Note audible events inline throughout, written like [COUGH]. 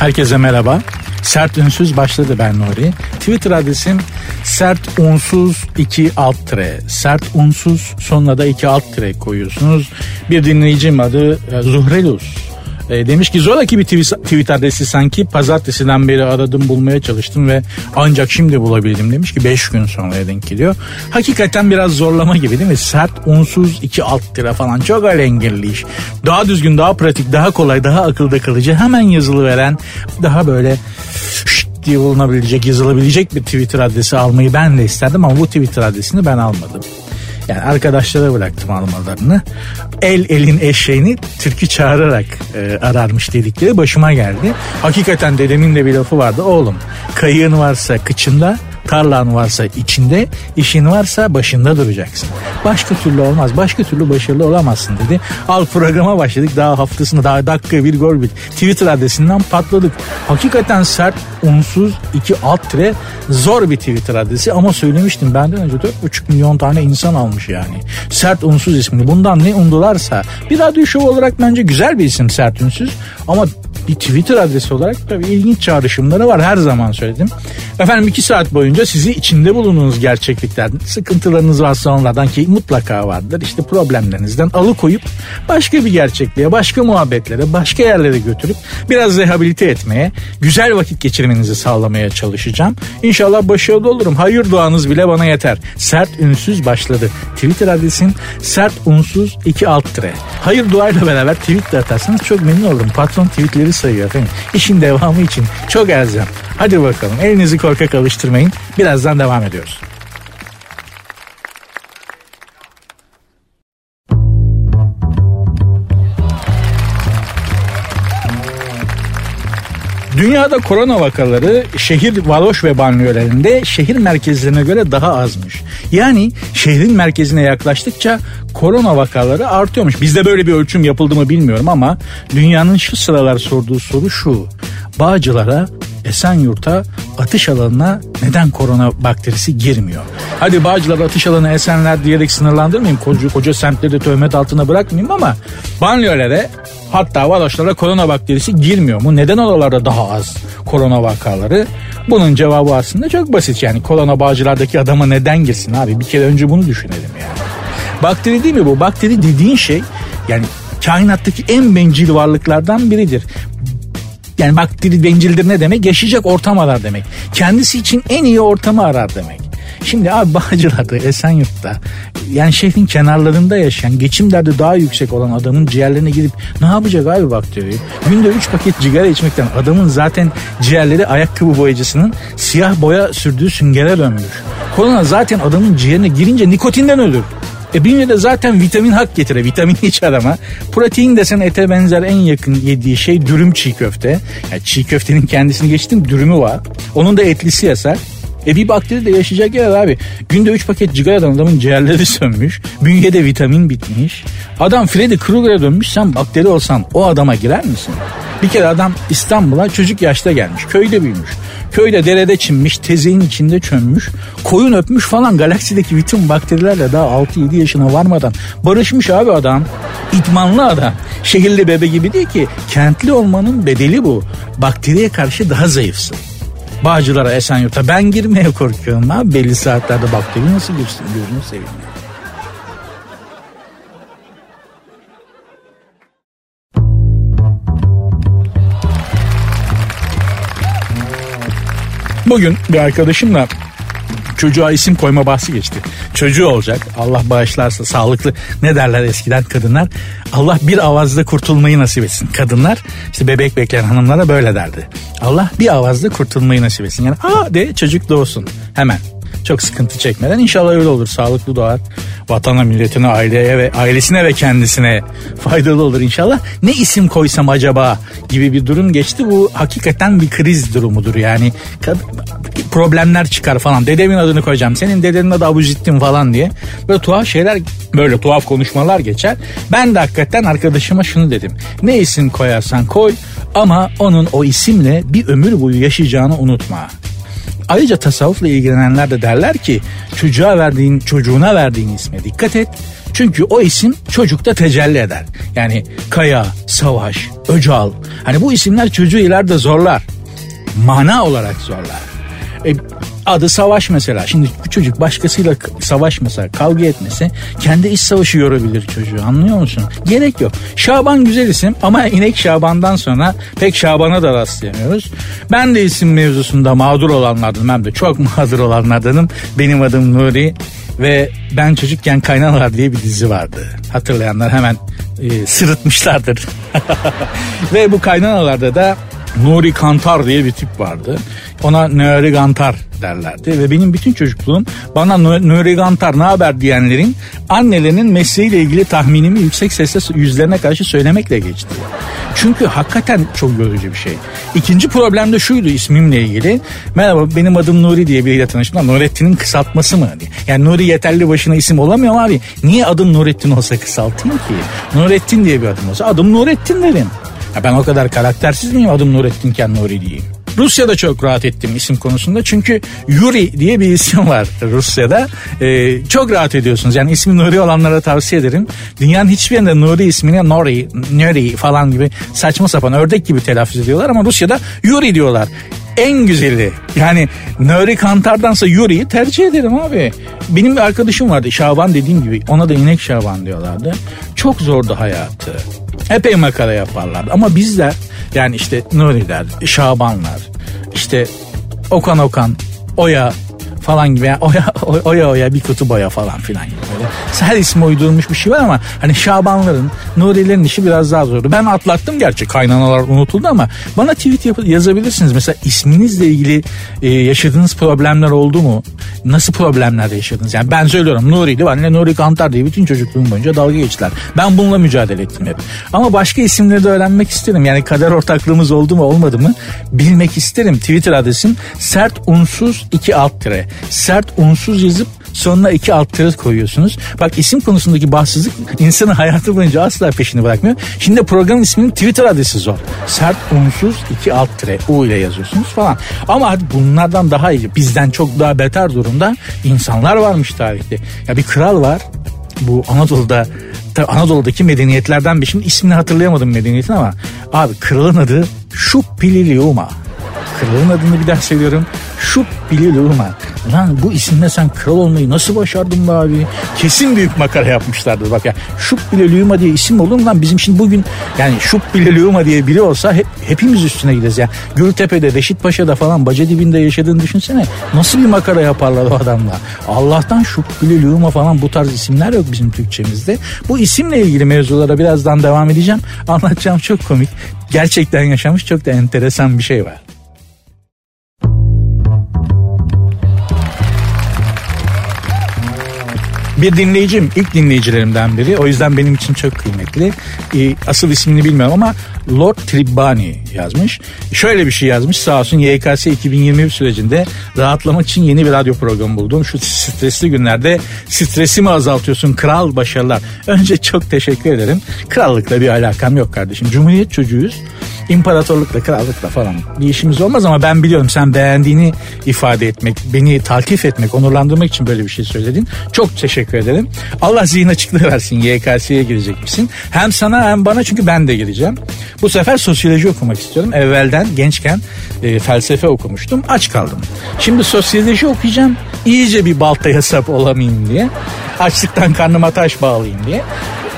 Herkese merhaba. Sert Ünsüz başladı ben Nuri. Twitter adresim sert unsuz 2 alt tire. Sert unsuz sonuna da 2 alt tire koyuyorsunuz. Bir dinleyicim adı e, Zuhrelus. E, demiş ki zoraki bir tweet adresi sanki pazartesiden beri aradım bulmaya çalıştım ve ancak şimdi bulabildim demiş ki 5 gün sonra denk geliyor. Hakikaten biraz zorlama gibi değil mi? Sert unsuz 2 alt tire falan çok alengirli iş. Daha düzgün, daha pratik, daha kolay, daha akılda kalıcı hemen yazılı veren daha böyle diye bulunabilecek, yazılabilecek bir Twitter adresi almayı ben de isterdim ama bu Twitter adresini ben almadım. Yani arkadaşlara bıraktım almalarını. El elin eşeğini türkü çağırarak e, ararmış dedikleri başıma geldi. Hakikaten dedemin de bir lafı vardı. Oğlum kayığın varsa kıçında Tarlan varsa içinde, işin varsa başında duracaksın. Başka türlü olmaz. Başka türlü başarılı olamazsın dedi. Al programa başladık. Daha haftasında daha dakika bir gol bit. Twitter adresinden patladık. Hakikaten sert, unsuz, iki alt tire zor bir Twitter adresi ama söylemiştim benden önce 4,5 milyon tane insan almış yani. Sert unsuz ismini. Bundan ne umdularsa bir radyo şov olarak bence güzel bir isim sert unsuz ama bir Twitter adresi olarak tabii ilginç çağrışımları var her zaman söyledim. Efendim iki saat boyunca sizi içinde bulunduğunuz gerçekliklerden, sıkıntılarınız varsa onlardan ki mutlaka vardır. İşte problemlerinizden alıkoyup başka bir gerçekliğe, başka muhabbetlere, başka yerlere götürüp biraz rehabilite etmeye, güzel vakit geçirmenizi sağlamaya çalışacağım. İnşallah başarılı olurum. Hayır duanız bile bana yeter. Sert ünsüz başladı. Twitter adresim sert unsuz 2 alt tire. Hayır duayla beraber tweet de atarsanız çok memnun olurum. Patron tweetleri sayıyor efendim. İşin devamı için çok elzem. Hadi bakalım elinizi korkak alıştırmayın. Birazdan devam ediyoruz. Dünyada korona vakaları şehir varoş ve banliyölerinde şehir merkezlerine göre daha azmış. Yani şehrin merkezine yaklaştıkça korona vakaları artıyormuş. Bizde böyle bir ölçüm yapıldı mı bilmiyorum ama dünyanın şu sıralar sorduğu soru şu. Bağcılara Esenyurt'a atış alanına neden korona bakterisi girmiyor? Hadi Bağcılar atış alanı Esenler diyerek sınırlandırmayayım. Koca, koca semtleri de töhmet altına bırakmayayım ama banliyölere hatta varoşlara korona bakterisi girmiyor mu? Neden oralarda daha az korona vakaları? Bunun cevabı aslında çok basit yani korona Bağcılar'daki adama neden girsin abi? Bir kere önce bunu düşünelim yani. Bakteri değil mi bu? Bakteri dediğin şey yani kainattaki en bencil varlıklardan biridir. Yani bakteri bencildir ne demek? Yaşayacak ortam arar demek. Kendisi için en iyi ortamı arar demek. Şimdi abi Bağcılar'da, Esenyurt'ta yani şehrin kenarlarında yaşayan geçim derdi daha yüksek olan adamın ciğerlerine gidip ne yapacak abi bakteri? Günde 3 paket sigara içmekten adamın zaten ciğerleri ayakkabı boyacısının siyah boya sürdüğü süngere dönmüş. Korona zaten adamın ciğerine girince nikotinden ölür. E bünyede zaten vitamin hak getire. Vitamin [LAUGHS] hiç arama. Protein desen ete benzer en yakın yediği şey dürüm çiğ köfte. Yani çiğ köftenin kendisini geçtim dürümü var. Onun da etlisi yasak. E bir bakteri de yaşayacak yer abi. Günde 3 paket cigaradan adamın ciğerleri [LAUGHS] sönmüş. Bünyede vitamin bitmiş. Adam Freddy Krueger'e dönmüş. Sen bakteri olsan o adama girer misin? Bir kere adam İstanbul'a çocuk yaşta gelmiş. Köyde büyümüş. Köyde derede çinmiş, tezeğin içinde çönmüş, koyun öpmüş falan galaksideki bütün bakterilerle daha 6-7 yaşına varmadan barışmış abi adam. İdmanlı adam. Şehirli bebe gibi değil ki. Kentli olmanın bedeli bu. Bakteriye karşı daha zayıfsın. Bağcılara, Esenyurt'a ben girmeye korkuyorum abi. Belli saatlerde bakteri nasıl girsin gözünü seveyim. Bugün bir arkadaşımla çocuğa isim koyma bahsi geçti. Çocuğu olacak. Allah bağışlarsa sağlıklı ne derler eskiden kadınlar. Allah bir avazda kurtulmayı nasip etsin. Kadınlar işte bebek bekleyen hanımlara böyle derdi. Allah bir avazda kurtulmayı nasip etsin. Yani aa de çocuk doğsun hemen. Çok sıkıntı çekmeden inşallah öyle olur. Sağlıklı doğar. Vatana, milletine, aileye ve ailesine ve kendisine faydalı olur inşallah. Ne isim koysam acaba gibi bir durum geçti. Bu hakikaten bir kriz durumudur. Yani problemler çıkar falan. Dedemin adını koyacağım. Senin dedenin adı Abuzettin falan diye. Böyle tuhaf şeyler, böyle tuhaf konuşmalar geçer. Ben de hakikaten arkadaşıma şunu dedim. Ne isim koyarsan koy ama onun o isimle bir ömür boyu yaşayacağını unutma. Ayrıca tasavvufla ilgilenenler de derler ki çocuğa verdiğin, çocuğuna verdiğin isme dikkat et. Çünkü o isim çocukta tecelli eder. Yani Kaya, Savaş, Öcal. Hani bu isimler çocuğu ileride zorlar. Mana olarak zorlar. E, adı savaş mesela. Şimdi bu çocuk başkasıyla savaş mesela kavga etmesi kendi iç savaşı yorabilir çocuğu anlıyor musun? Gerek yok. Şaban güzel isim ama inek Şaban'dan sonra pek Şaban'a da rastlayamıyoruz. Ben de isim mevzusunda mağdur olanlardanım hem de çok [LAUGHS] mağdur olanlardanım. Benim adım Nuri ve ben çocukken Kaynanalar diye bir dizi vardı. Hatırlayanlar hemen e, sırıtmışlardır. [LAUGHS] ve bu Kaynanalarda da Nuri Kantar diye bir tip vardı. Ona Nuri Kantar derlerdi ve benim bütün çocukluğum bana Nuri Kantar ne haber diyenlerin annelerinin mesleğiyle ilgili tahminimi yüksek sesle yüzlerine karşı söylemekle geçti. Çünkü hakikaten çok yorucu bir şey. İkinci problem de şuydu ismimle ilgili. Merhaba benim adım Nuri diye biriyle tanıştım. Nurettin'in kısaltması mı? Yani Nuri yeterli başına isim olamıyor abi? Niye adım Nurettin olsa kısaltayım ki? Nurettin diye bir adım olsa adım Nurettin derim. Ya ben o kadar karaktersiz miyim adım Nurettinken Nuri diyeyim. Rusya'da çok rahat ettim isim konusunda. Çünkü Yuri diye bir isim var Rusya'da. Ee, çok rahat ediyorsunuz. Yani ismi Nuri olanlara tavsiye ederim. Dünyanın hiçbir yerinde Nuri ismini Nori, Nuri falan gibi saçma sapan ördek gibi telaffuz ediyorlar ama Rusya'da Yuri diyorlar en güzeli. Yani Nuri Kantar'dansa Yuri'yi tercih ederim abi. Benim bir arkadaşım vardı Şaban dediğim gibi ona da inek Şaban diyorlardı. Çok zordu hayatı. Epey makara yaparlardı. Ama bizler yani işte Nuri'ler, Şabanlar, işte Okan Okan, Oya falan gibi. Yani oya, oya oya bir kutu boya falan filan böyle. Her ismi uydurulmuş bir şey var ama hani Şabanların, Nurilerin işi biraz daha zordu. Ben atlattım gerçi kaynanalar unutuldu ama bana tweet yap- yazabilirsiniz. Mesela isminizle ilgili e, yaşadığınız problemler oldu mu? Nasıl problemler yaşadınız? Yani ben söylüyorum Nuri'ydi var. Ne Nuri Kantar diye bütün çocukluğum boyunca dalga geçtiler. Ben bununla mücadele ettim hep. Ama başka isimleri de öğrenmek isterim. Yani kader ortaklığımız oldu mu olmadı mı bilmek isterim. Twitter adresim sert unsuz iki alt tire sert unsuz yazıp sonuna iki alt tire koyuyorsunuz. Bak isim konusundaki bahtsızlık insanın hayatı boyunca asla peşini bırakmıyor. Şimdi programın isminin Twitter adresi zor. Sert unsuz iki alt tire U ile yazıyorsunuz falan. Ama hadi bunlardan daha iyi bizden çok daha beter durumda insanlar varmış tarihte. Ya bir kral var bu Anadolu'da Anadolu'daki medeniyetlerden bir şimdi ismini hatırlayamadım medeniyetin ama abi kralın adı Şuppililiuma. Kralın adını bir daha söylüyorum. Şuppililiuma. Lan bu isimle sen kral olmayı nasıl başardın be abi? Kesin büyük makara yapmışlardır bak ya. Şup bile Lüyuma diye isim olur mu lan? Bizim şimdi bugün yani Şup bile Lüyuma diye biri olsa hep, hepimiz üstüne gideriz ya. Gültepe'de, Reşit Paşa'da falan baca dibinde yaşadığını düşünsene. Nasıl bir makara yaparlar o adamla? Allah'tan Şup bile Lüyuma falan bu tarz isimler yok bizim Türkçemizde. Bu isimle ilgili mevzulara birazdan devam edeceğim. Anlatacağım çok komik. Gerçekten yaşamış çok da enteresan bir şey var. Bir dinleyicim, ilk dinleyicilerimden biri. O yüzden benim için çok kıymetli. Ee, asıl ismini bilmiyorum ama Lord Tribani yazmış. Şöyle bir şey yazmış sağ olsun YKS 2021 sürecinde rahatlamak için yeni bir radyo programı buldum. Şu stresli günlerde stresimi azaltıyorsun kral başarılar. Önce çok teşekkür ederim. Krallıkla bir alakam yok kardeşim. Cumhuriyet çocuğuyuz. İmparatorlukla, krallıkla falan bir işimiz olmaz ama ben biliyorum sen beğendiğini ifade etmek, beni takip etmek, onurlandırmak için böyle bir şey söyledin. Çok teşekkür ederim. Allah zihin açıklığı versin. YKS'ye girecek misin? Hem sana hem bana çünkü ben de gireceğim. Bu sefer sosyoloji okumak istiyorum. Evvelden gençken e, felsefe okumuştum. Aç kaldım. Şimdi sosyoloji okuyacağım. İyice bir baltaya sap olamayayım diye. Açlıktan karnıma taş bağlayayım diye.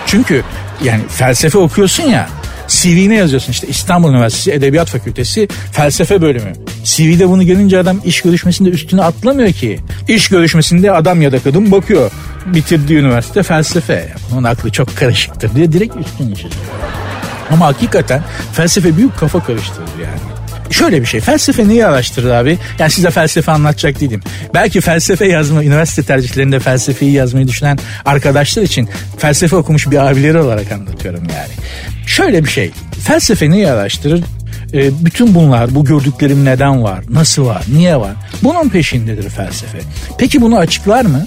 Çünkü yani felsefe okuyorsun ya CV'ne yazıyorsun işte İstanbul Üniversitesi Edebiyat Fakültesi Felsefe Bölümü. CV'de bunu görünce adam iş görüşmesinde üstüne atlamıyor ki. İş görüşmesinde adam ya da kadın bakıyor. Bitirdiği üniversite felsefe. Onun aklı çok karışıktır diye direkt üstüne çiziyor. Ama hakikaten felsefe büyük kafa karıştırır yani şöyle bir şey. Felsefe neyi araştırır abi? Yani size felsefe anlatacak değilim. Belki felsefe yazma, üniversite tercihlerinde felsefeyi yazmayı düşünen arkadaşlar için felsefe okumuş bir abileri olarak anlatıyorum yani. Şöyle bir şey. Felsefe neyi araştırır? E, bütün bunlar, bu gördüklerim neden var, nasıl var, niye var? Bunun peşindedir felsefe. Peki bunu açıklar mı?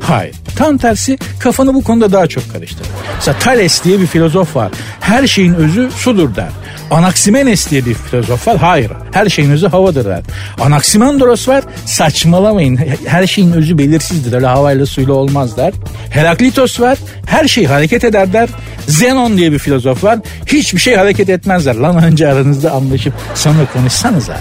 Hayır. Tam tersi kafanı bu konuda daha çok karıştır. Mesela Thales diye bir filozof var. Her şeyin özü sudur der. Anaximenes diye bir filozof var. Hayır. Her şeyin özü havadır der. Anaximandros var. Saçmalamayın. Her şeyin özü belirsizdir. Öyle havayla suyla olmaz der. Heraklitos var. Her şey hareket eder der. Zenon diye bir filozof var. Hiçbir şey hareket etmezler. Lan önce aranızda anlaşıp sonra konuşsanıza.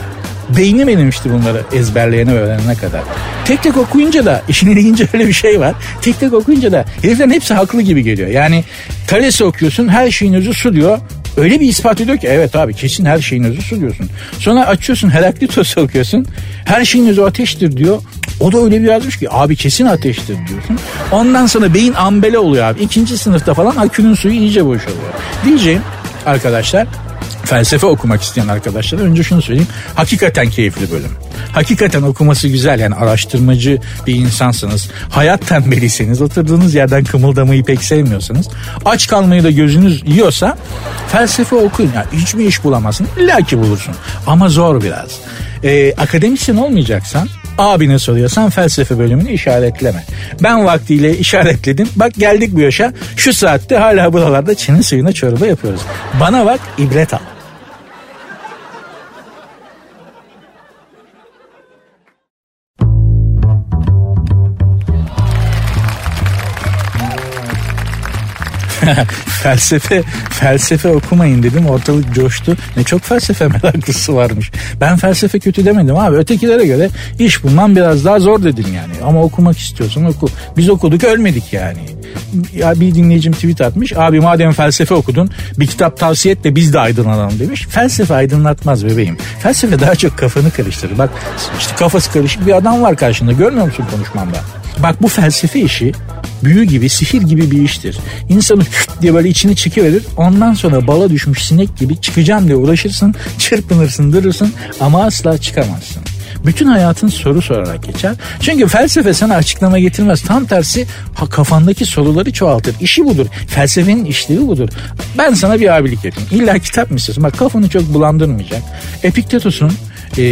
Beynim erimişti bunları ezberleyene öğrenene kadar. Tek tek okuyunca da işin ilginci öyle bir şey var. Tek tek okuyunca da heriflerin hepsi haklı gibi geliyor. Yani Thales'i okuyorsun her şeyin özü su diyor. Öyle bir ispat ediyor ki evet abi kesin her şeyin özü su diyorsun. Sonra açıyorsun Heraklitos'u okuyorsun. Her şeyin özü ateştir diyor. O da öyle bir yazmış ki abi kesin ateştir diyorsun. Ondan sonra beyin ambele oluyor abi. İkinci sınıfta falan akünün suyu iyice boşalıyor. Diyeceğim arkadaşlar felsefe okumak isteyen arkadaşlar önce şunu söyleyeyim. Hakikaten keyifli bölüm. Hakikaten okuması güzel yani araştırmacı bir insansınız. Hayat tembelisiniz. Oturduğunuz yerden kımıldamayı pek sevmiyorsanız. Aç kalmayı da gözünüz yiyorsa felsefe okuyun. Yani hiç mi iş bulamazsın? İlla ki bulursun. Ama zor biraz. Ee, akademisyen olmayacaksan abine soruyorsan felsefe bölümünü işaretleme. Ben vaktiyle işaretledim. Bak geldik bu yaşa. Şu saatte hala buralarda çinin suyuna çorba yapıyoruz. Bana bak ibret al. [LAUGHS] felsefe felsefe okumayın dedim ortalık coştu. Ne çok felsefe [LAUGHS] meraklısı varmış. Ben felsefe kötü demedim abi. Ötekilere göre iş bulmam biraz daha zor dedim yani. Ama okumak istiyorsan oku. Biz okuduk ölmedik yani. Ya bir dinleyicim tweet atmış. Abi madem felsefe okudun bir kitap tavsiye et de biz de aydınlanalım demiş. Felsefe aydınlatmaz bebeğim. Felsefe daha çok kafanı karıştırır. Bak işte kafası karışık bir adam var karşında. Görmüyor musun konuşmamda? Bak bu felsefe işi büyü gibi, sihir gibi bir iştir. İnsanı diye böyle içini çekiverir. Ondan sonra bala düşmüş sinek gibi çıkacağım diye uğraşırsın, çırpınırsın, durursun ama asla çıkamazsın. Bütün hayatın soru sorarak geçer. Çünkü felsefe sana açıklama getirmez. Tam tersi kafandaki soruları çoğaltır. İşi budur. Felsefenin işlevi budur. Ben sana bir abilik yapayım. İlla kitap mı istiyorsun? Bak kafanı çok bulandırmayacak. Epiktetos'un e,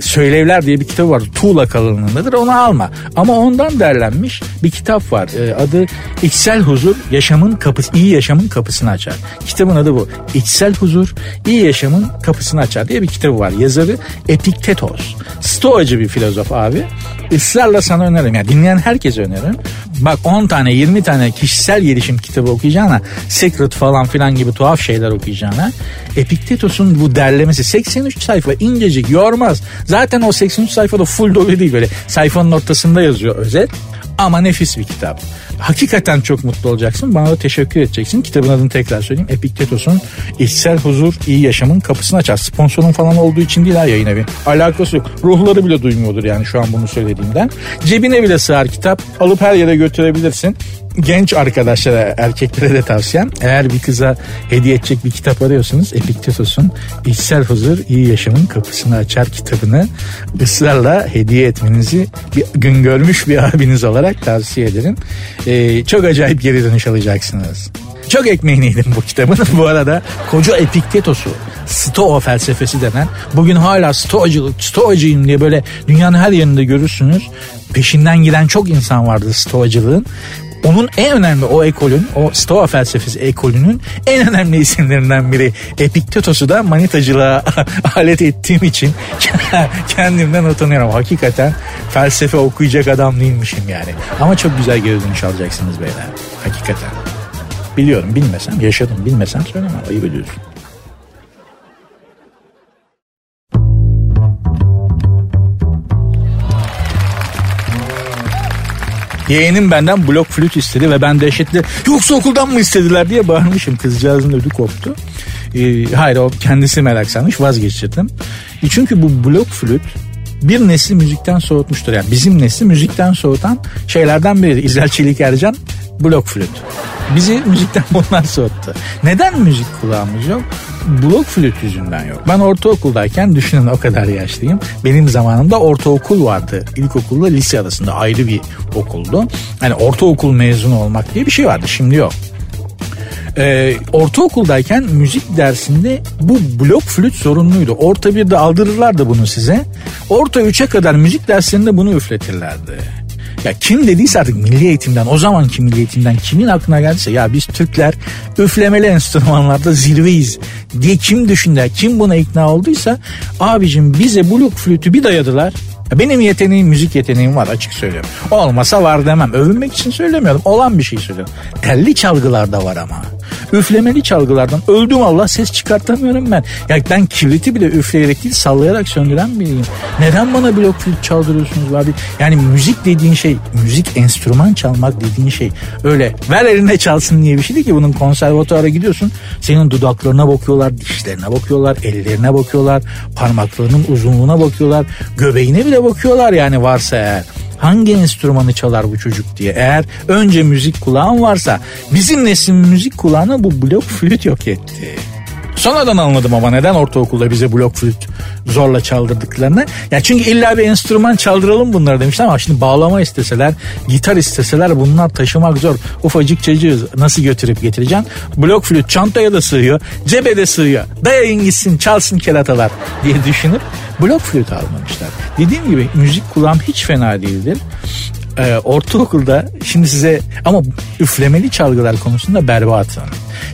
Söylevler diye bir kitap var. Tuğla kalınlığındadır onu alma. Ama ondan derlenmiş bir kitap var. E, adı İçsel Huzur Yaşamın Kapısı, iyi Yaşamın Kapısını Açar. Kitabın adı bu. İçsel Huzur iyi Yaşamın Kapısını Açar diye bir kitabı var. Yazarı Epiktetos. Stoacı bir filozof abi. Israrla sana öneririm. Yani dinleyen herkese öneririm. Bak 10 tane 20 tane kişisel gelişim kitabı okuyacağına Secret falan filan gibi tuhaf şeyler okuyacağına Epiktetos'un bu derlemesi 83 sayfa incecik yormaz. Zaten o 83 sayfada full dolu değil böyle sayfanın ortasında yazıyor özet ama nefis bir kitap. Hakikaten çok mutlu olacaksın. Bana da teşekkür edeceksin. Kitabın adını tekrar söyleyeyim. Epiktetos'un içsel huzur, iyi yaşamın kapısını açar. Sponsorun falan olduğu için değil ha yayın evi. Alakası yok. Ruhları bile duymuyordur yani şu an bunu söylediğimden. Cebine bile sığar kitap. Alıp her yere götürebilirsin genç arkadaşlara, erkeklere de tavsiyem. Eğer bir kıza hediye edecek bir kitap arıyorsanız Epiktetos'un İçsel Huzur İyi Yaşamın Kapısını Açar kitabını ısrarla hediye etmenizi bir gün görmüş bir abiniz olarak tavsiye ederim. Ee, çok acayip geri dönüş alacaksınız. Çok ekmeğini yedim bu kitabın. [LAUGHS] bu arada koca Epiktetos'u Stoa felsefesi denen bugün hala Stoacılık, Stoacıyım diye böyle dünyanın her yerinde görürsünüz. Peşinden giden çok insan vardı Stoacılığın onun en önemli o ekolün, o Stoa felsefesi ekolünün en önemli isimlerinden biri Epiktetos'u da manitacılığa [LAUGHS] alet ettiğim için [LAUGHS] kendimden utanıyorum. Hakikaten felsefe okuyacak adam değilmişim yani. Ama çok güzel geri dönüş alacaksınız beyler. Hakikaten. Biliyorum bilmesem yaşadım bilmesem söylemem ayıp ediyorsun. Yeğenim benden blok flüt istedi ve ben dehşetle yoksa okuldan mı istediler diye bağırmışım. Kızcağızın ödü koptu. Ee, hayır o kendisi merak sanmış vazgeçirdim. E çünkü bu blok flüt bir nesli müzikten soğutmuştur. Yani bizim nesli müzikten soğutan şeylerden biri. İzel Çelik Ercan blok flüt. Bizi [LAUGHS] müzikten bunlar soğuttu. Neden müzik kulağımız yok? blok flüt yüzünden yok. Ben ortaokuldayken düşünün o kadar yaşlıyım. Benim zamanımda ortaokul vardı. İlkokulla lise arasında ayrı bir okuldu. Hani ortaokul mezunu olmak diye bir şey vardı. Şimdi yok. Ee, ortaokuldayken müzik dersinde bu blok flüt sorunluydu. Orta birde aldırırlardı bunu size. Orta üçe kadar müzik derslerinde bunu üfletirlerdi. Ya kim dediyse artık milli eğitimden o zamanki milli eğitimden kimin aklına geldiyse ya biz Türkler üflemeli enstrümanlarda zirveyiz diye kim düşündü kim buna ikna olduysa abicim bize blok flütü bir dayadılar benim yeteneğim müzik yeteneğim var açık söylüyorum. Olmasa var demem. Övünmek için söylemiyorum. Olan bir şey söylüyorum. Telli çalgılar da var ama. Üflemeli çalgılardan öldüm Allah ses çıkartamıyorum ben. Ya ben kibriti bile üfleyerek değil sallayarak söndüren biriyim. Neden bana blok flüt çaldırıyorsunuz abi? Yani müzik dediğin şey, müzik enstrüman çalmak dediğin şey öyle ver eline çalsın diye bir şey değil ki bunun konservatuara gidiyorsun. Senin dudaklarına bakıyorlar, dişlerine bakıyorlar, ellerine bakıyorlar, parmaklarının uzunluğuna bakıyorlar, göbeğine bile bakıyorlar yani varsa eğer hangi enstrümanı çalar bu çocuk diye. Eğer önce müzik kulağın varsa bizim neslin müzik kulağına bu blok flüt yok etti. Sonradan anladım ama neden ortaokulda bize blok flüt zorla çaldırdıklarını. Ya çünkü illa bir enstrüman çaldıralım bunları demişler ama şimdi bağlama isteseler, gitar isteseler bunlar taşımak zor. Ufacık çocuğu nasıl götürüp getireceksin? Blok flüt çantaya da sığıyor, cebe de sığıyor. Dayayın gitsin çalsın keratalar diye düşünüp blok flüt almamışlar. Dediğim gibi müzik kulağım hiç fena değildir e, ortaokulda şimdi size ama üflemeli çalgılar konusunda berbatım.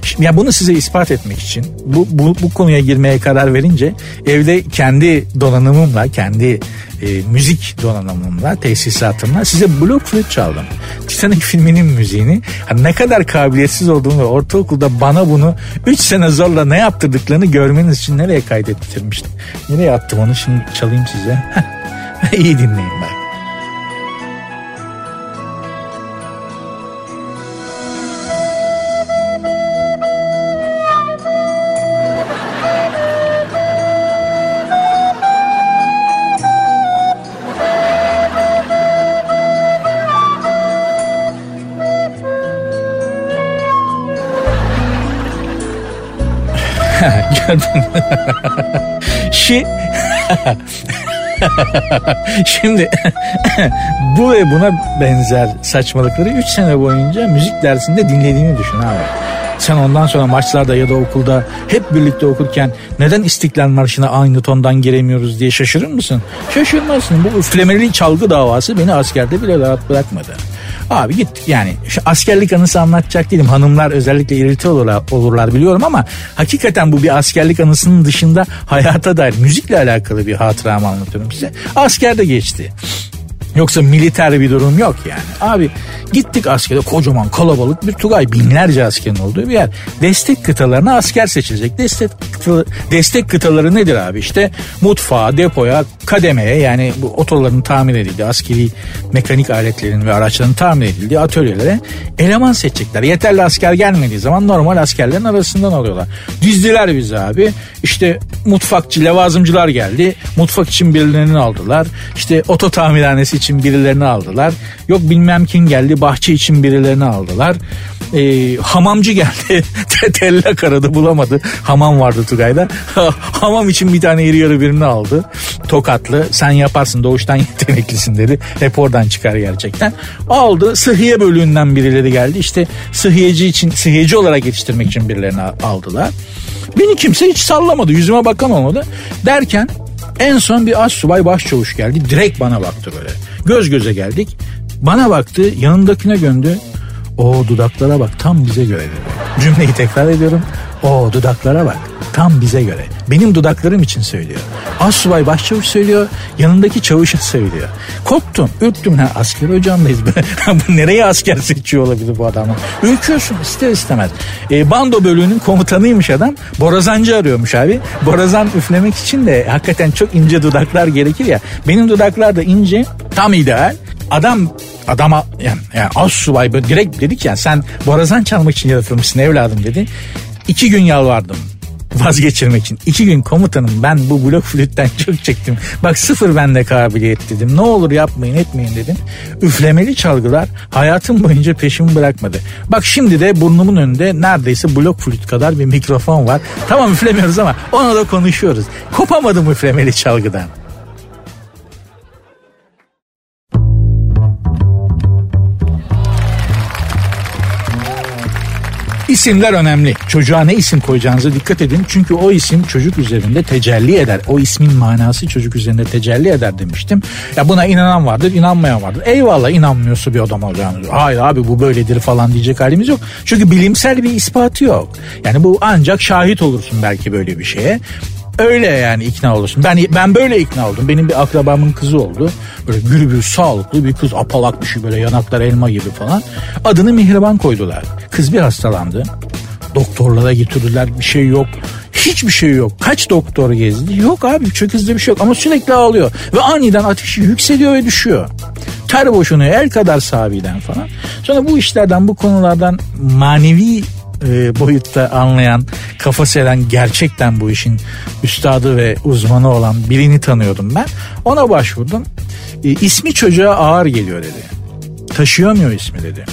Şimdi, ya bunu size ispat etmek için bu, bu, bu konuya girmeye karar verince evde kendi donanımımla kendi e, müzik donanımımla tesisatımla size blok flüt çaldım. Titanic filminin müziğini hani ne kadar kabiliyetsiz olduğumu ve ortaokulda bana bunu 3 sene zorla ne yaptırdıklarını görmeniz için nereye kaydettirmiştim. Nereye attım onu şimdi çalayım size. [LAUGHS] İyi dinleyin bak. Gördün Şi... Şimdi bu ve buna benzer saçmalıkları 3 sene boyunca müzik dersinde dinlediğini düşün abi. Sen ondan sonra maçlarda ya da okulda hep birlikte okurken neden İstiklal Marşı'na aynı tondan giremiyoruz diye şaşırır mısın? Şaşırmazsın. Bu üflemeli çalgı davası beni askerde bile rahat bırakmadı. Abi git yani şu askerlik anısı anlatacak değilim. Hanımlar özellikle irite olurlar, olurlar biliyorum ama hakikaten bu bir askerlik anısının dışında hayata dair müzikle alakalı bir hatıramı anlatıyorum size. Askerde geçti. Yoksa militer bir durum yok yani. Abi gittik askere kocaman kalabalık bir Tugay binlerce askerin olduğu bir yer. Destek kıtalarına asker seçilecek. Destek, kıtaları, destek kıtaları nedir abi? İşte mutfağa, depoya, kademeye yani bu otoların tamir edildiği, askeri mekanik aletlerin ve araçların tamir edildiği atölyelere eleman seçecekler. Yeterli asker gelmediği zaman normal askerlerin arasından alıyorlar. Dizdiler bizi abi. İşte mutfakçı, levazımcılar geldi. Mutfak için birilerini aldılar. İşte oto tamirhanesi için birilerini aldılar. Yok bilmem kim geldi bahçe için birilerini aldılar. Ee, hamamcı geldi. [LAUGHS] Tellak aradı bulamadı. Hamam vardı Tugay'da. [LAUGHS] Hamam için bir tane iri yarı birini aldı. Tokatlı sen yaparsın doğuştan [LAUGHS] yeteneklisin dedi. Hep oradan çıkar gerçekten. Aldı sıhhiye bölüğünden birileri geldi. İşte sıhhiyeci için sıhhiyeci olarak yetiştirmek için birilerini aldılar. Beni kimse hiç sallamadı. Yüzüme bakan olmadı. Derken en son bir az subay başçavuş geldi. Direkt bana baktı böyle. Göz göze geldik. Bana baktı yanındakine göndü. O dudaklara bak tam bize göre dedi. Cümleyi tekrar ediyorum. O dudaklara bak tam bize göre. Benim dudaklarım için söylüyor. Asubay başçavuş söylüyor. Yanındaki çavuşa söylüyor. Korktum, ürktüm. Ha, asker hocamdayız. [LAUGHS] bu nereye asker seçiyor olabilir bu adamı? Ürküyorsun ister istemez. E, bando bölüğünün komutanıymış adam. Borazancı arıyormuş abi. Borazan üflemek için de hakikaten çok ince dudaklar gerekir ya. Benim dudaklar da ince. Tam ideal. Adam adama yani, yani az subay direkt dedik ya sen borazan çalmak için yaratılmışsın evladım dedi. İki gün yalvardım vazgeçirmek için. iki gün komutanım ben bu blok flütten [LAUGHS] çok çektim. Bak sıfır bende kabiliyet dedim. Ne olur yapmayın etmeyin dedim. Üflemeli çalgılar hayatım boyunca peşimi bırakmadı. Bak şimdi de burnumun önünde neredeyse blok flüt kadar bir mikrofon var. Tamam üflemiyoruz ama ona da konuşuyoruz. Kopamadım üflemeli çalgıdan. İsimler önemli. Çocuğa ne isim koyacağınıza dikkat edin. Çünkü o isim çocuk üzerinde tecelli eder. O ismin manası çocuk üzerinde tecelli eder demiştim. Ya buna inanan vardır, inanmayan vardır. Eyvallah inanmıyorsa bir adam olacağını. Hayır abi bu böyledir falan diyecek halimiz yok. Çünkü bilimsel bir ispatı yok. Yani bu ancak şahit olursun belki böyle bir şeye. Öyle yani ikna olursun. Ben ben böyle ikna oldum. Benim bir akrabamın kızı oldu. Böyle gürbüz sağlıklı bir kız apalak bir şey böyle yanaklar elma gibi falan. Adını Mihriban koydular. Kız bir hastalandı. Doktorlara getirdiler bir şey yok. Hiçbir şey yok. Kaç doktor gezdi? Yok abi çok hızlı bir şey yok ama sürekli ağlıyor. Ve aniden ateşi yükseliyor ve düşüyor. Ter boşunuyor el kadar sabiden falan. Sonra bu işlerden bu konulardan manevi e, boyutta anlayan, kafası eden gerçekten bu işin üstadı ve uzmanı olan birini tanıyordum ben. Ona başvurdum. E, ismi çocuğa ağır geliyor dedi. Taşıyamıyor ismi dedi.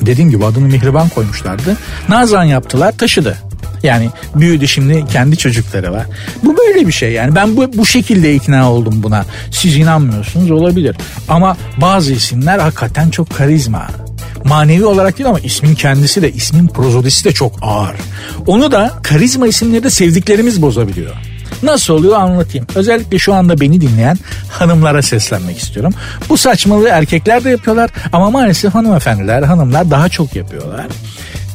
Dediğim gibi adını Mihriban koymuşlardı. Nazan yaptılar taşıdı. Yani büyüdü şimdi kendi çocukları var. Bu böyle bir şey yani ben bu, bu şekilde ikna oldum buna. Siz inanmıyorsunuz olabilir. Ama bazı isimler hakikaten çok karizma manevi olarak değil ama ismin kendisi de ismin prozodisi de çok ağır. Onu da karizma isimleri de sevdiklerimiz bozabiliyor. Nasıl oluyor anlatayım. Özellikle şu anda beni dinleyen hanımlara seslenmek istiyorum. Bu saçmalığı erkekler de yapıyorlar ama maalesef hanımefendiler, hanımlar daha çok yapıyorlar.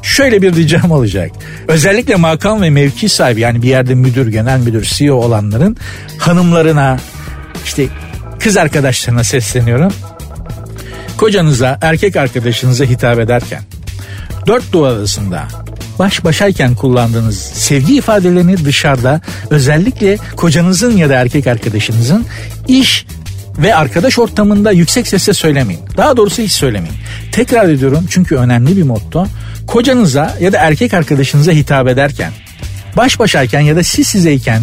Şöyle bir ricam olacak. Özellikle makam ve mevki sahibi yani bir yerde müdür, genel müdür, CEO olanların hanımlarına işte kız arkadaşlarına sesleniyorum kocanıza, erkek arkadaşınıza hitap ederken dört duvar arasında baş başayken kullandığınız sevgi ifadelerini dışarıda özellikle kocanızın ya da erkek arkadaşınızın iş ve arkadaş ortamında yüksek sesle söylemeyin. Daha doğrusu hiç söylemeyin. Tekrar ediyorum çünkü önemli bir motto. Kocanıza ya da erkek arkadaşınıza hitap ederken, baş başayken ya da siz sizeyken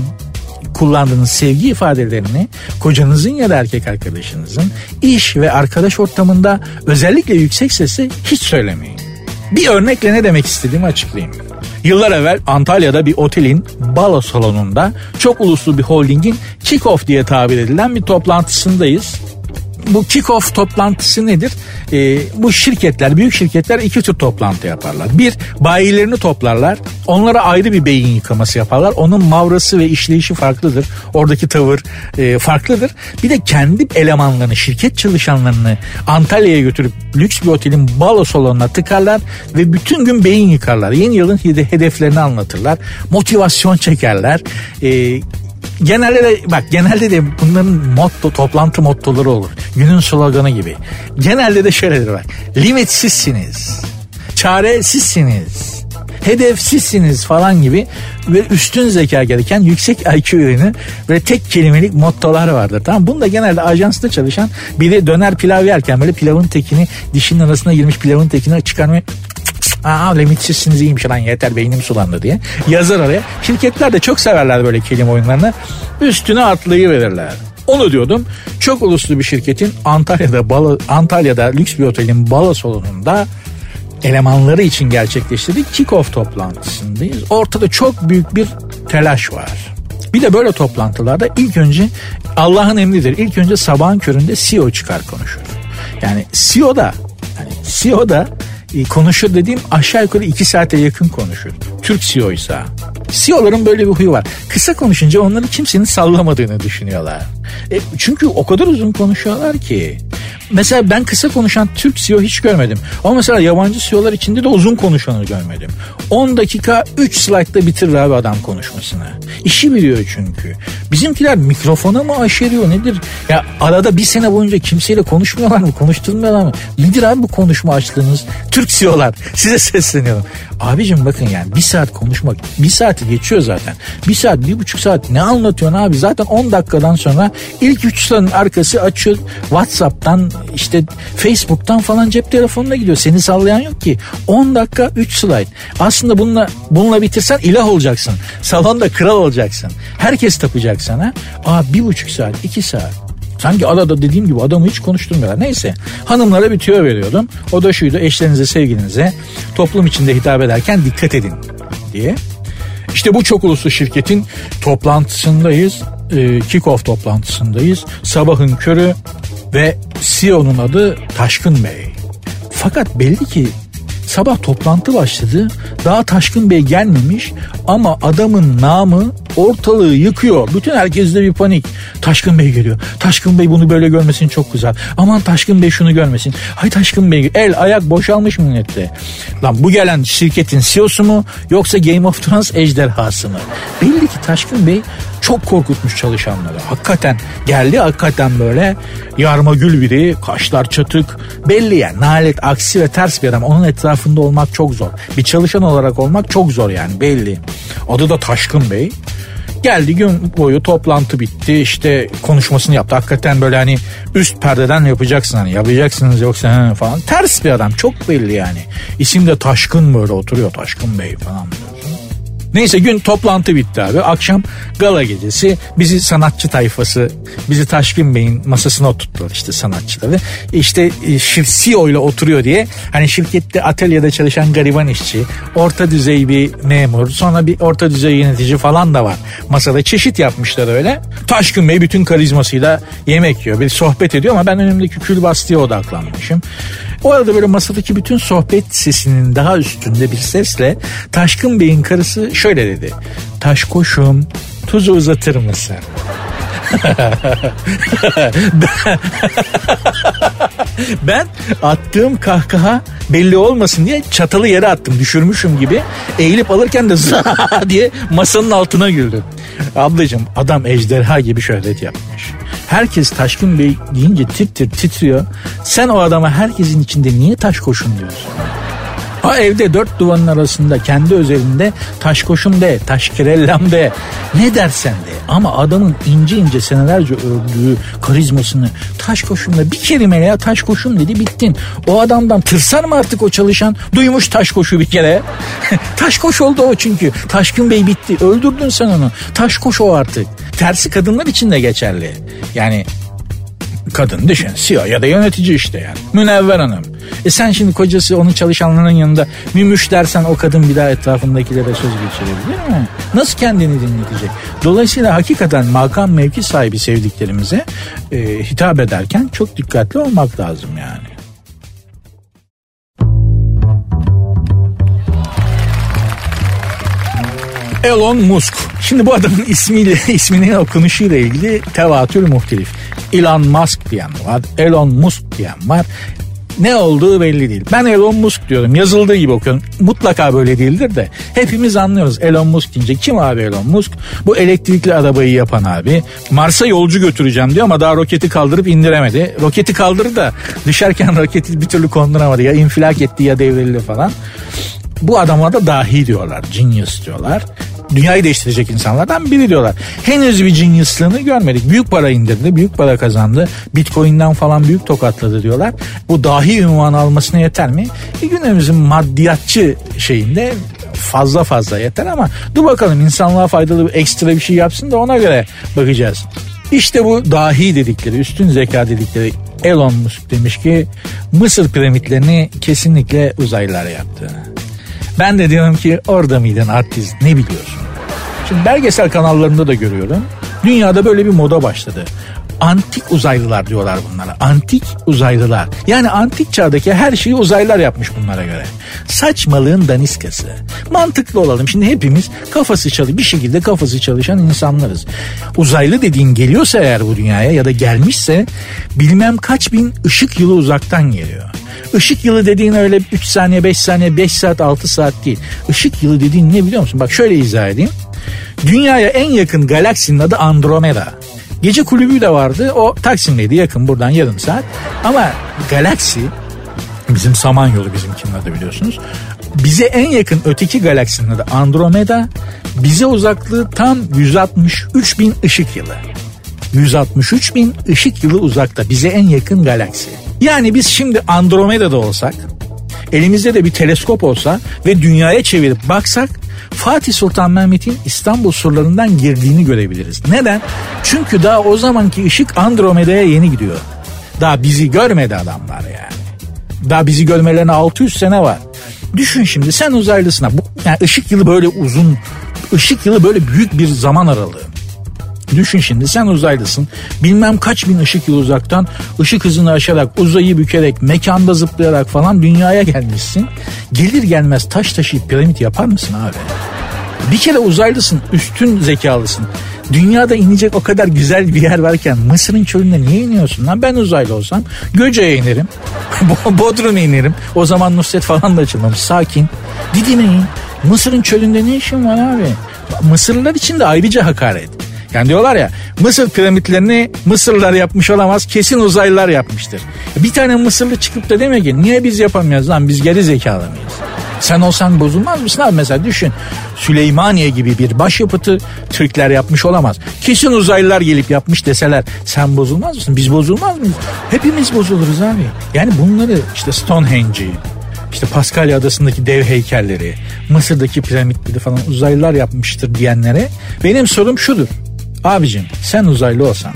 kullandığınız sevgi ifadelerini kocanızın ya da erkek arkadaşınızın iş ve arkadaş ortamında özellikle yüksek sesle hiç söylemeyin. Bir örnekle ne demek istediğimi açıklayayım. Yıllar evvel Antalya'da bir otelin balo salonunda çok uluslu bir holdingin kick-off diye tabir edilen bir toplantısındayız bu kick-off toplantısı nedir? Ee, bu şirketler, büyük şirketler iki tür toplantı yaparlar. Bir, bayilerini toplarlar. Onlara ayrı bir beyin yıkaması yaparlar. Onun mavrası ve işleyişi farklıdır. Oradaki tavır e, farklıdır. Bir de kendi elemanlarını, şirket çalışanlarını Antalya'ya götürüp lüks bir otelin balo salonuna tıkarlar ve bütün gün beyin yıkarlar. Yeni yılın hedeflerini anlatırlar. Motivasyon çekerler. E, genelde de bak genelde de bunların motto toplantı mottoları olur. Günün sloganı gibi. Genelde de şöyledir bak. Limitsizsiniz. Çare sizsiniz. Hedef sizsiniz falan gibi ve üstün zeka gereken yüksek IQ ürünü ve tek kelimelik mottolar vardır. Tamam Bunu da genelde ajansta çalışan biri döner pilav yerken böyle pilavın tekini dişinin arasına girmiş pilavın tekini çıkarmaya Aa limitsizsiniz iyiymiş lan yeter beynim sulandı diye yazar araya. Şirketler de çok severler böyle kelime oyunlarını. Üstüne atlayıverirler. Onu diyordum. Çok uluslu bir şirketin Antalya'da balo, Antalya'da lüks bir otelin balo salonunda elemanları için gerçekleştirdiği kick-off toplantısındayız. Ortada çok büyük bir telaş var. Bir de böyle toplantılarda ilk önce Allah'ın emridir. İlk önce sabahın köründe CEO çıkar konuşur. Yani CEO da yani CEO da konuşur dediğim aşağı yukarı iki saate yakın konuşur. Türk CEO ise. CEO'ların böyle bir huyu var. Kısa konuşunca onları kimsenin sallamadığını düşünüyorlar. E, çünkü o kadar uzun konuşuyorlar ki. Mesela ben kısa konuşan Türk CEO hiç görmedim. Ama mesela yabancı CEO'lar içinde de uzun konuşanı görmedim. 10 dakika 3 slide'da bitirir abi adam konuşmasını. İşi biliyor çünkü. Bizimkiler mikrofona mı aşeriyor nedir? Ya arada bir sene boyunca kimseyle konuşmuyorlar mı? Konuşturmuyorlar mı? Nedir abi bu konuşma açtığınız? Türk CEO'lar size sesleniyorum. Abicim bakın yani bir saat konuşmak bir saati geçiyor zaten. Bir saat bir buçuk saat ne anlatıyorsun abi? Zaten 10 dakikadan sonra ilk üç sıranın arkası açıyor. Whatsapp'tan işte Facebook'tan falan cep telefonuna gidiyor. Seni sallayan yok ki. 10 dakika 3 slide. Aslında bununla bununla bitirsen ilah olacaksın. Salonda kral olacaksın. Herkes tapacak sana. Aa bir buçuk saat, iki saat. Sanki adada dediğim gibi adamı hiç konuşturmuyorlar. Neyse hanımlara bir tüyo veriyordum. O da şuydu eşlerinize sevgilinize toplum içinde hitap ederken dikkat edin diye. İşte bu çok uluslu şirketin toplantısındayız. E, kick-off toplantısındayız. Sabahın körü ve CEO'nun adı Taşkın Bey. Fakat belli ki Sabah toplantı başladı. Daha Taşkın Bey gelmemiş ama adamın namı ortalığı yıkıyor. Bütün herkeste bir panik. Taşkın Bey geliyor. Taşkın Bey bunu böyle görmesin çok güzel. Aman Taşkın Bey şunu görmesin. Hay Taşkın Bey el ayak boşalmış millette. Lan bu gelen şirketin CEO'su mu yoksa Game of Thrones ejderhası mı? Belli ki Taşkın Bey çok korkutmuş çalışanları. Hakikaten geldi hakikaten böyle yarma gül biri, kaşlar çatık. Belli yani nalet, aksi ve ters bir adam. Onun etrafında olmak çok zor. Bir çalışan olarak olmak çok zor yani belli. Adı da Taşkın Bey. Geldi gün boyu toplantı bitti işte konuşmasını yaptı. Hakikaten böyle hani üst perdeden yapacaksın hani yapacaksınız yoksa he falan. Ters bir adam çok belli yani. İsim de Taşkın böyle oturuyor Taşkın Bey falan diyorsun. Neyse gün toplantı bitti abi. Akşam gala gecesi bizi sanatçı tayfası, bizi Taşkın Bey'in masasına oturttular işte sanatçıları. İşte e, CEO ile oturuyor diye hani şirkette atölyede çalışan gariban işçi, orta düzey bir memur, sonra bir orta düzey yönetici falan da var. Masada çeşit yapmışlar öyle. Taşkın Bey bütün karizmasıyla yemek yiyor. Bir sohbet ediyor ama ben önümdeki külbastıya odaklanmışım. O arada böyle masadaki bütün sohbet sesinin daha üstünde bir sesle Taşkın Bey'in karısı şöyle dedi. Taş koşum tuzu uzatır mısın? [LAUGHS] ben attığım kahkaha belli olmasın diye çatalı yere attım düşürmüşüm gibi eğilip alırken de [LAUGHS] diye masanın altına güldüm. Ablacığım adam ejderha gibi şöhret yapmış. Herkes Taşkın Bey deyince tir tir titriyor. Sen o adama herkesin içinde niye taş koşun diyorsun? Ha evde dört duvarın arasında kendi özelinde taş koşum de, taş kirellam de, ne dersen de. Ama adamın ince ince senelerce ördüğü karizmasını taş koşumla bir kelimeyle ya taş koşum dedi bittin. O adamdan tırsar mı artık o çalışan? Duymuş taş koşu bir kere. [LAUGHS] taş koş oldu o çünkü. Taşkın Bey bitti. Öldürdün sen onu. Taş koş o artık. Tersi kadınlar için de geçerli. Yani kadın düşün CEO ya da yönetici işte yani. Münevver Hanım. E sen şimdi kocası onun çalışanlarının yanında mümüş dersen o kadın bir daha etrafındakilere söz geçirebilir mi? Nasıl kendini dinletecek? Dolayısıyla hakikaten makam mevki sahibi sevdiklerimize e, hitap ederken çok dikkatli olmak lazım yani. Elon Musk. Şimdi bu adamın ismiyle [LAUGHS] isminin okunuşuyla ilgili tevatür muhtelif. Elon Musk diyen var, Elon Musk diyen var. Ne olduğu belli değil. Ben Elon Musk diyorum. Yazıldığı gibi okuyorum. Mutlaka böyle değildir de. Hepimiz anlıyoruz Elon Musk deyince. Kim abi Elon Musk? Bu elektrikli arabayı yapan abi. Mars'a yolcu götüreceğim diyor ama daha roketi kaldırıp indiremedi. Roketi kaldırdı da düşerken [LAUGHS] roketi bir türlü konduramadı. Ya infilak etti ya devrildi falan. Bu adama da dahi diyorlar. Genius diyorlar dünyayı değiştirecek insanlardan biri diyorlar. Henüz bir genius'lığını görmedik. Büyük para indirdi, büyük para kazandı. Bitcoin'den falan büyük tokatladı diyorlar. Bu dahi ünvan almasına yeter mi? E günümüzün maddiyatçı şeyinde fazla fazla yeter ama dur bakalım insanlığa faydalı bir ekstra bir şey yapsın da ona göre bakacağız. İşte bu dahi dedikleri, üstün zeka dedikleri Elon Musk demiş ki Mısır piramitlerini kesinlikle uzaylılar yaptı. Ben de diyorum ki orada mıydın artist ne biliyorsun? Şimdi belgesel kanallarında da görüyorum. Dünyada böyle bir moda başladı. Antik uzaylılar diyorlar bunlara. Antik uzaylılar. Yani antik çağdaki her şeyi uzaylılar yapmış bunlara göre. Saçmalığın daniskası. Mantıklı olalım. Şimdi hepimiz kafası çalış bir şekilde kafası çalışan insanlarız. Uzaylı dediğin geliyorsa eğer bu dünyaya ya da gelmişse bilmem kaç bin ışık yılı uzaktan geliyor. Işık yılı dediğin öyle 3 saniye 5 saniye 5 saat 6 saat değil. Işık yılı dediğin ne biliyor musun? Bak şöyle izah edeyim. Dünyaya en yakın galaksinin adı Andromeda. Gece kulübü de vardı. O Taksim'deydi yakın buradan yarım saat. Ama galaksi bizim Samanyolu bizimkinin adı biliyorsunuz. Bize en yakın öteki galaksinin adı Andromeda. Bize uzaklığı tam 163 bin ışık yılı. 163 bin ışık yılı uzakta bize en yakın galaksi. Yani biz şimdi Andromeda'da olsak elimizde de bir teleskop olsa ve dünyaya çevirip baksak Fatih Sultan Mehmet'in İstanbul surlarından girdiğini görebiliriz. Neden? Çünkü daha o zamanki ışık Andromeda'ya yeni gidiyor. Daha bizi görmedi adamlar yani. Daha bizi görmelerine 600 sene var. Düşün şimdi sen uzaylısına. Bu, yani ışık yılı böyle uzun, ışık yılı böyle büyük bir zaman aralığı. Düşün şimdi sen uzaylısın. Bilmem kaç bin ışık yılı uzaktan ışık hızını aşarak uzayı bükerek mekanda zıplayarak falan dünyaya gelmişsin. Gelir gelmez taş taşıyıp piramit yapar mısın abi? Bir kere uzaylısın, üstün zekalısın. Dünyada inecek o kadar güzel bir yer varken Mısır'ın çölünde niye iniyorsun lan? Ben uzaylı olsam Göce'ye inerim. [LAUGHS] Bodrum'a inerim. O zaman Nusret falan da açılmamış. Sakin. Didim'e in. Mısır'ın çölünde ne işin var abi? Mısırlılar için de ayrıca hakaret. Yani diyorlar ya Mısır piramitlerini Mısırlılar yapmış olamaz kesin uzaylılar yapmıştır. Bir tane Mısırlı çıkıp da demek ki niye biz yapamıyoruz lan biz geri zekalı mıyız? Sen olsan bozulmaz mısın abi mesela düşün. Süleymaniye gibi bir başyapıtı Türkler yapmış olamaz. Kesin uzaylılar gelip yapmış deseler sen bozulmaz mısın? Biz bozulmaz mıyız? Hepimiz bozuluruz abi. Yani bunları işte Stonehenge'i, işte Paskalya adasındaki dev heykelleri, Mısır'daki piramitleri falan uzaylılar yapmıştır diyenlere benim sorum şudur. Abicim sen uzaylı olsan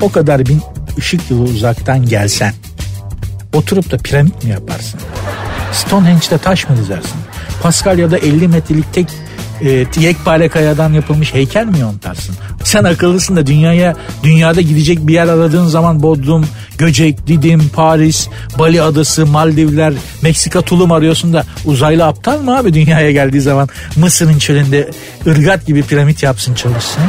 o kadar bin ışık yılı uzaktan gelsen oturup da piramit mi yaparsın? Stonehenge'de taş mı dizersin? Paskalya'da 50 metrelik tek e, yekpare kayadan yapılmış heykel mi yontarsın? Sen akıllısın da dünyaya dünyada gidecek bir yer aradığın zaman Bodrum, Göcek, Didim, Paris, Bali Adası, Maldivler, Meksika Tulum arıyorsun da uzaylı aptal mı abi dünyaya geldiği zaman Mısır'ın çölünde ırgat gibi piramit yapsın çalışsın?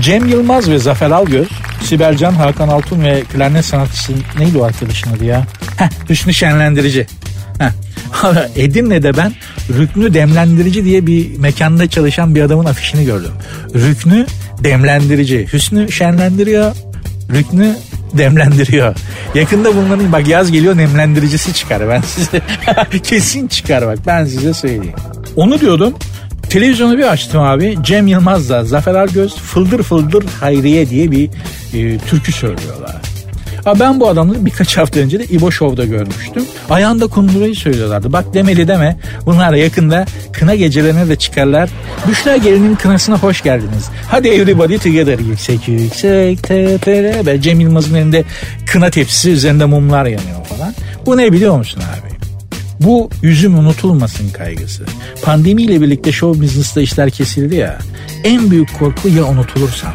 Cem Yılmaz ve Zafer Algöz, Sibel Can, Hakan Altun ve klarnet sanatçısı neydi o arkadaşın adı ya? Heh, Hüsnü Şenlendirici. Heh. Edirne'de ben Rüknü Demlendirici diye bir mekanda çalışan bir adamın afişini gördüm. Rüknü Demlendirici. Hüsnü şenlendiriyor. Rüknü demlendiriyor. Yakında bunların bak yaz geliyor nemlendiricisi çıkar ben size. [LAUGHS] Kesin çıkar bak ben size söyleyeyim. Onu diyordum Televizyonu bir açtım abi. Cem Yılmaz'la Zafer Algöz Fıldır Fıldır Hayriye diye bir e, türkü söylüyorlar. Abi ben bu adamları birkaç hafta önce de İbo Show'da görmüştüm. Ayağında kundurayı söylüyorlardı. Bak demeli deme. Bunlar yakında kına gecelerine de çıkarlar. Büşra gelinin kınasına hoş geldiniz. Hadi everybody together. Yüksek yüksek tepere. Cem Yılmaz'ın elinde kına tepsisi üzerinde mumlar yanıyor falan. Bu ne biliyor musun abi? Bu yüzüm unutulmasın kaygısı. Pandemiyle birlikte show business'ta işler kesildi ya. En büyük korku ya unutulursam.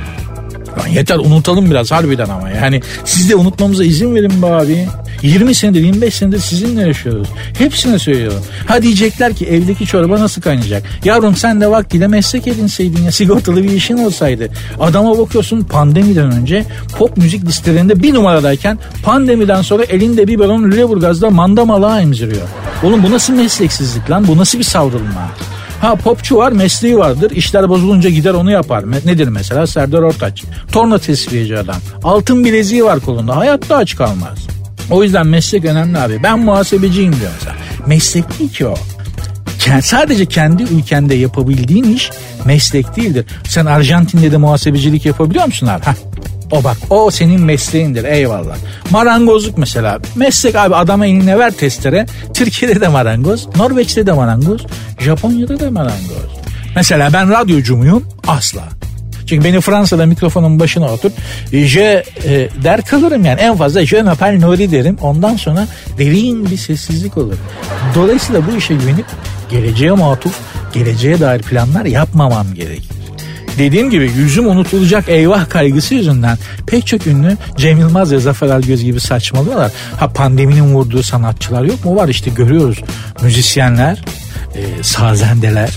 Lan yeter unutalım biraz harbiden ama yani siz de unutmamıza izin verin be abi. 20 senedir 25 senedir sizinle yaşıyoruz. Hepsine söylüyorum. Ha diyecekler ki evdeki çorba nasıl kaynayacak? Yavrum sen de vaktiyle meslek edinseydin ya sigortalı bir işin olsaydı. Adama bakıyorsun pandemiden önce pop müzik listelerinde bir numaradayken pandemiden sonra elinde bir balon Lüleburgaz'da manda malağı emziriyor. Oğlum bu nasıl mesleksizlik lan? Bu nasıl bir savrulma? Ha popçu var mesleği vardır. İşler bozulunca gider onu yapar. Nedir mesela? Serdar Ortaç. Torna tesviyeci adam. Altın bileziği var kolunda. Hayatta aç kalmaz. O yüzden meslek önemli abi. Ben muhasebeciyim diyor mesela. Meslek değil ki o. Sadece kendi ülkende yapabildiğin iş meslek değildir. Sen Arjantin'de de muhasebecilik yapabiliyor musun abi? Heh, o bak o senin mesleğindir eyvallah. Marangozluk mesela. Meslek abi adama eline ver testere. Türkiye'de de marangoz. Norveç'te de marangoz. Japonya'da da marangoz. Mesela ben radyocu muyum? Asla. Çünkü beni Fransa'da mikrofonun başına otur. Je e, der kalırım yani. En fazla je m'appelle Nuri derim. Ondan sonra derin bir sessizlik olur. Dolayısıyla bu işe güvenip geleceğe matuf, geleceğe dair planlar yapmamam gerekir. Dediğim gibi yüzüm unutulacak eyvah kaygısı yüzünden pek çok ünlü Cem Yılmaz ve Zafer Algöz gibi saçmalıyorlar. Ha pandeminin vurduğu sanatçılar yok mu? Var işte görüyoruz. Müzisyenler, e, sazendeler,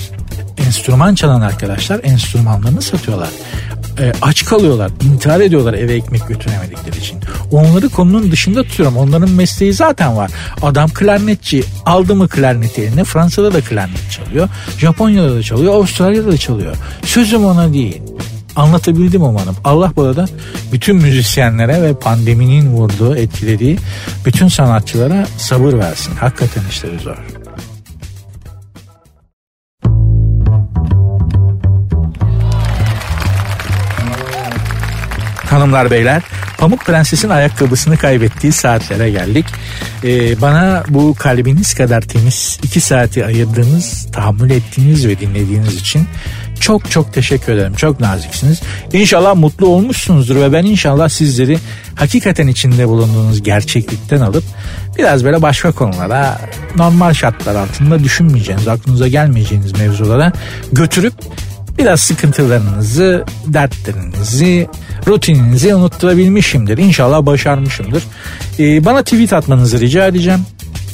enstrüman çalan arkadaşlar enstrümanlarını satıyorlar. E, aç kalıyorlar, intihar ediyorlar eve ekmek götüremedikleri için. Onları konunun dışında tutuyorum. Onların mesleği zaten var. Adam klarnetçi. Aldı mı klarneti eline Fransa'da da klarnet çalıyor. Japonya'da da çalıyor. Avustralya'da da çalıyor. Sözüm ona değil. Anlatabildim umarım. Allah bu arada bütün müzisyenlere ve pandeminin vurduğu, etkilediği bütün sanatçılara sabır versin. Hakikaten işleri zor. Hanımlar beyler Pamuk Prenses'in ayakkabısını kaybettiği saatlere geldik. Ee, bana bu kalbiniz kadar temiz iki saati ayırdığınız, tahammül ettiğiniz ve dinlediğiniz için Çok çok teşekkür ederim. Çok naziksiniz. İnşallah mutlu olmuşsunuzdur ve ben inşallah sizleri hakikaten içinde bulunduğunuz gerçeklikten alıp biraz böyle başka konulara normal şartlar altında düşünmeyeceğiniz, aklınıza gelmeyeceğiniz mevzulara götürüp biraz sıkıntılarınızı, dertlerinizi, rutininizi unutturabilmişimdir. İnşallah başarmışımdır. Ee, bana tweet atmanızı rica edeceğim.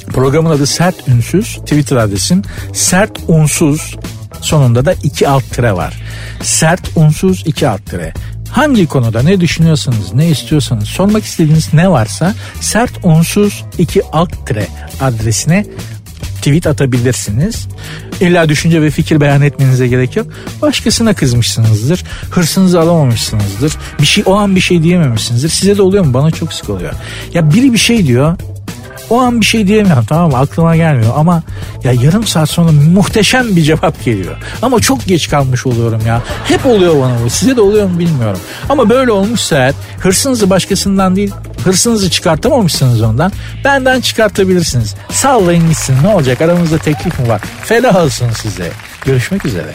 Programın adı Sert Ünsüz. Twitter adresim Sert Unsuz. Sonunda da iki alt tire var. Sert Unsuz iki alt tire. Hangi konuda ne düşünüyorsanız, ne istiyorsanız, sormak istediğiniz ne varsa sert unsuz iki alt tire adresine tweet atabilirsiniz. İlla düşünce ve fikir beyan etmenize gerek yok. Başkasına kızmışsınızdır. Hırsınızı alamamışsınızdır. Bir şey o an bir şey diyememişsinizdir. Size de oluyor mu? Bana çok sık oluyor. Ya biri bir şey diyor. O an bir şey diyemiyorum tamam mı aklıma gelmiyor ama ya yarım saat sonra muhteşem bir cevap geliyor. Ama çok geç kalmış oluyorum ya. Hep oluyor bana bu. Size de oluyor mu bilmiyorum. Ama böyle olmuşsa eğer hırsınızı başkasından değil hırsınızı çıkartamamışsınız ondan. Benden çıkartabilirsiniz. Sallayın gitsin ne olacak aramızda teklif mi var? Feda olsun size. Görüşmek üzere.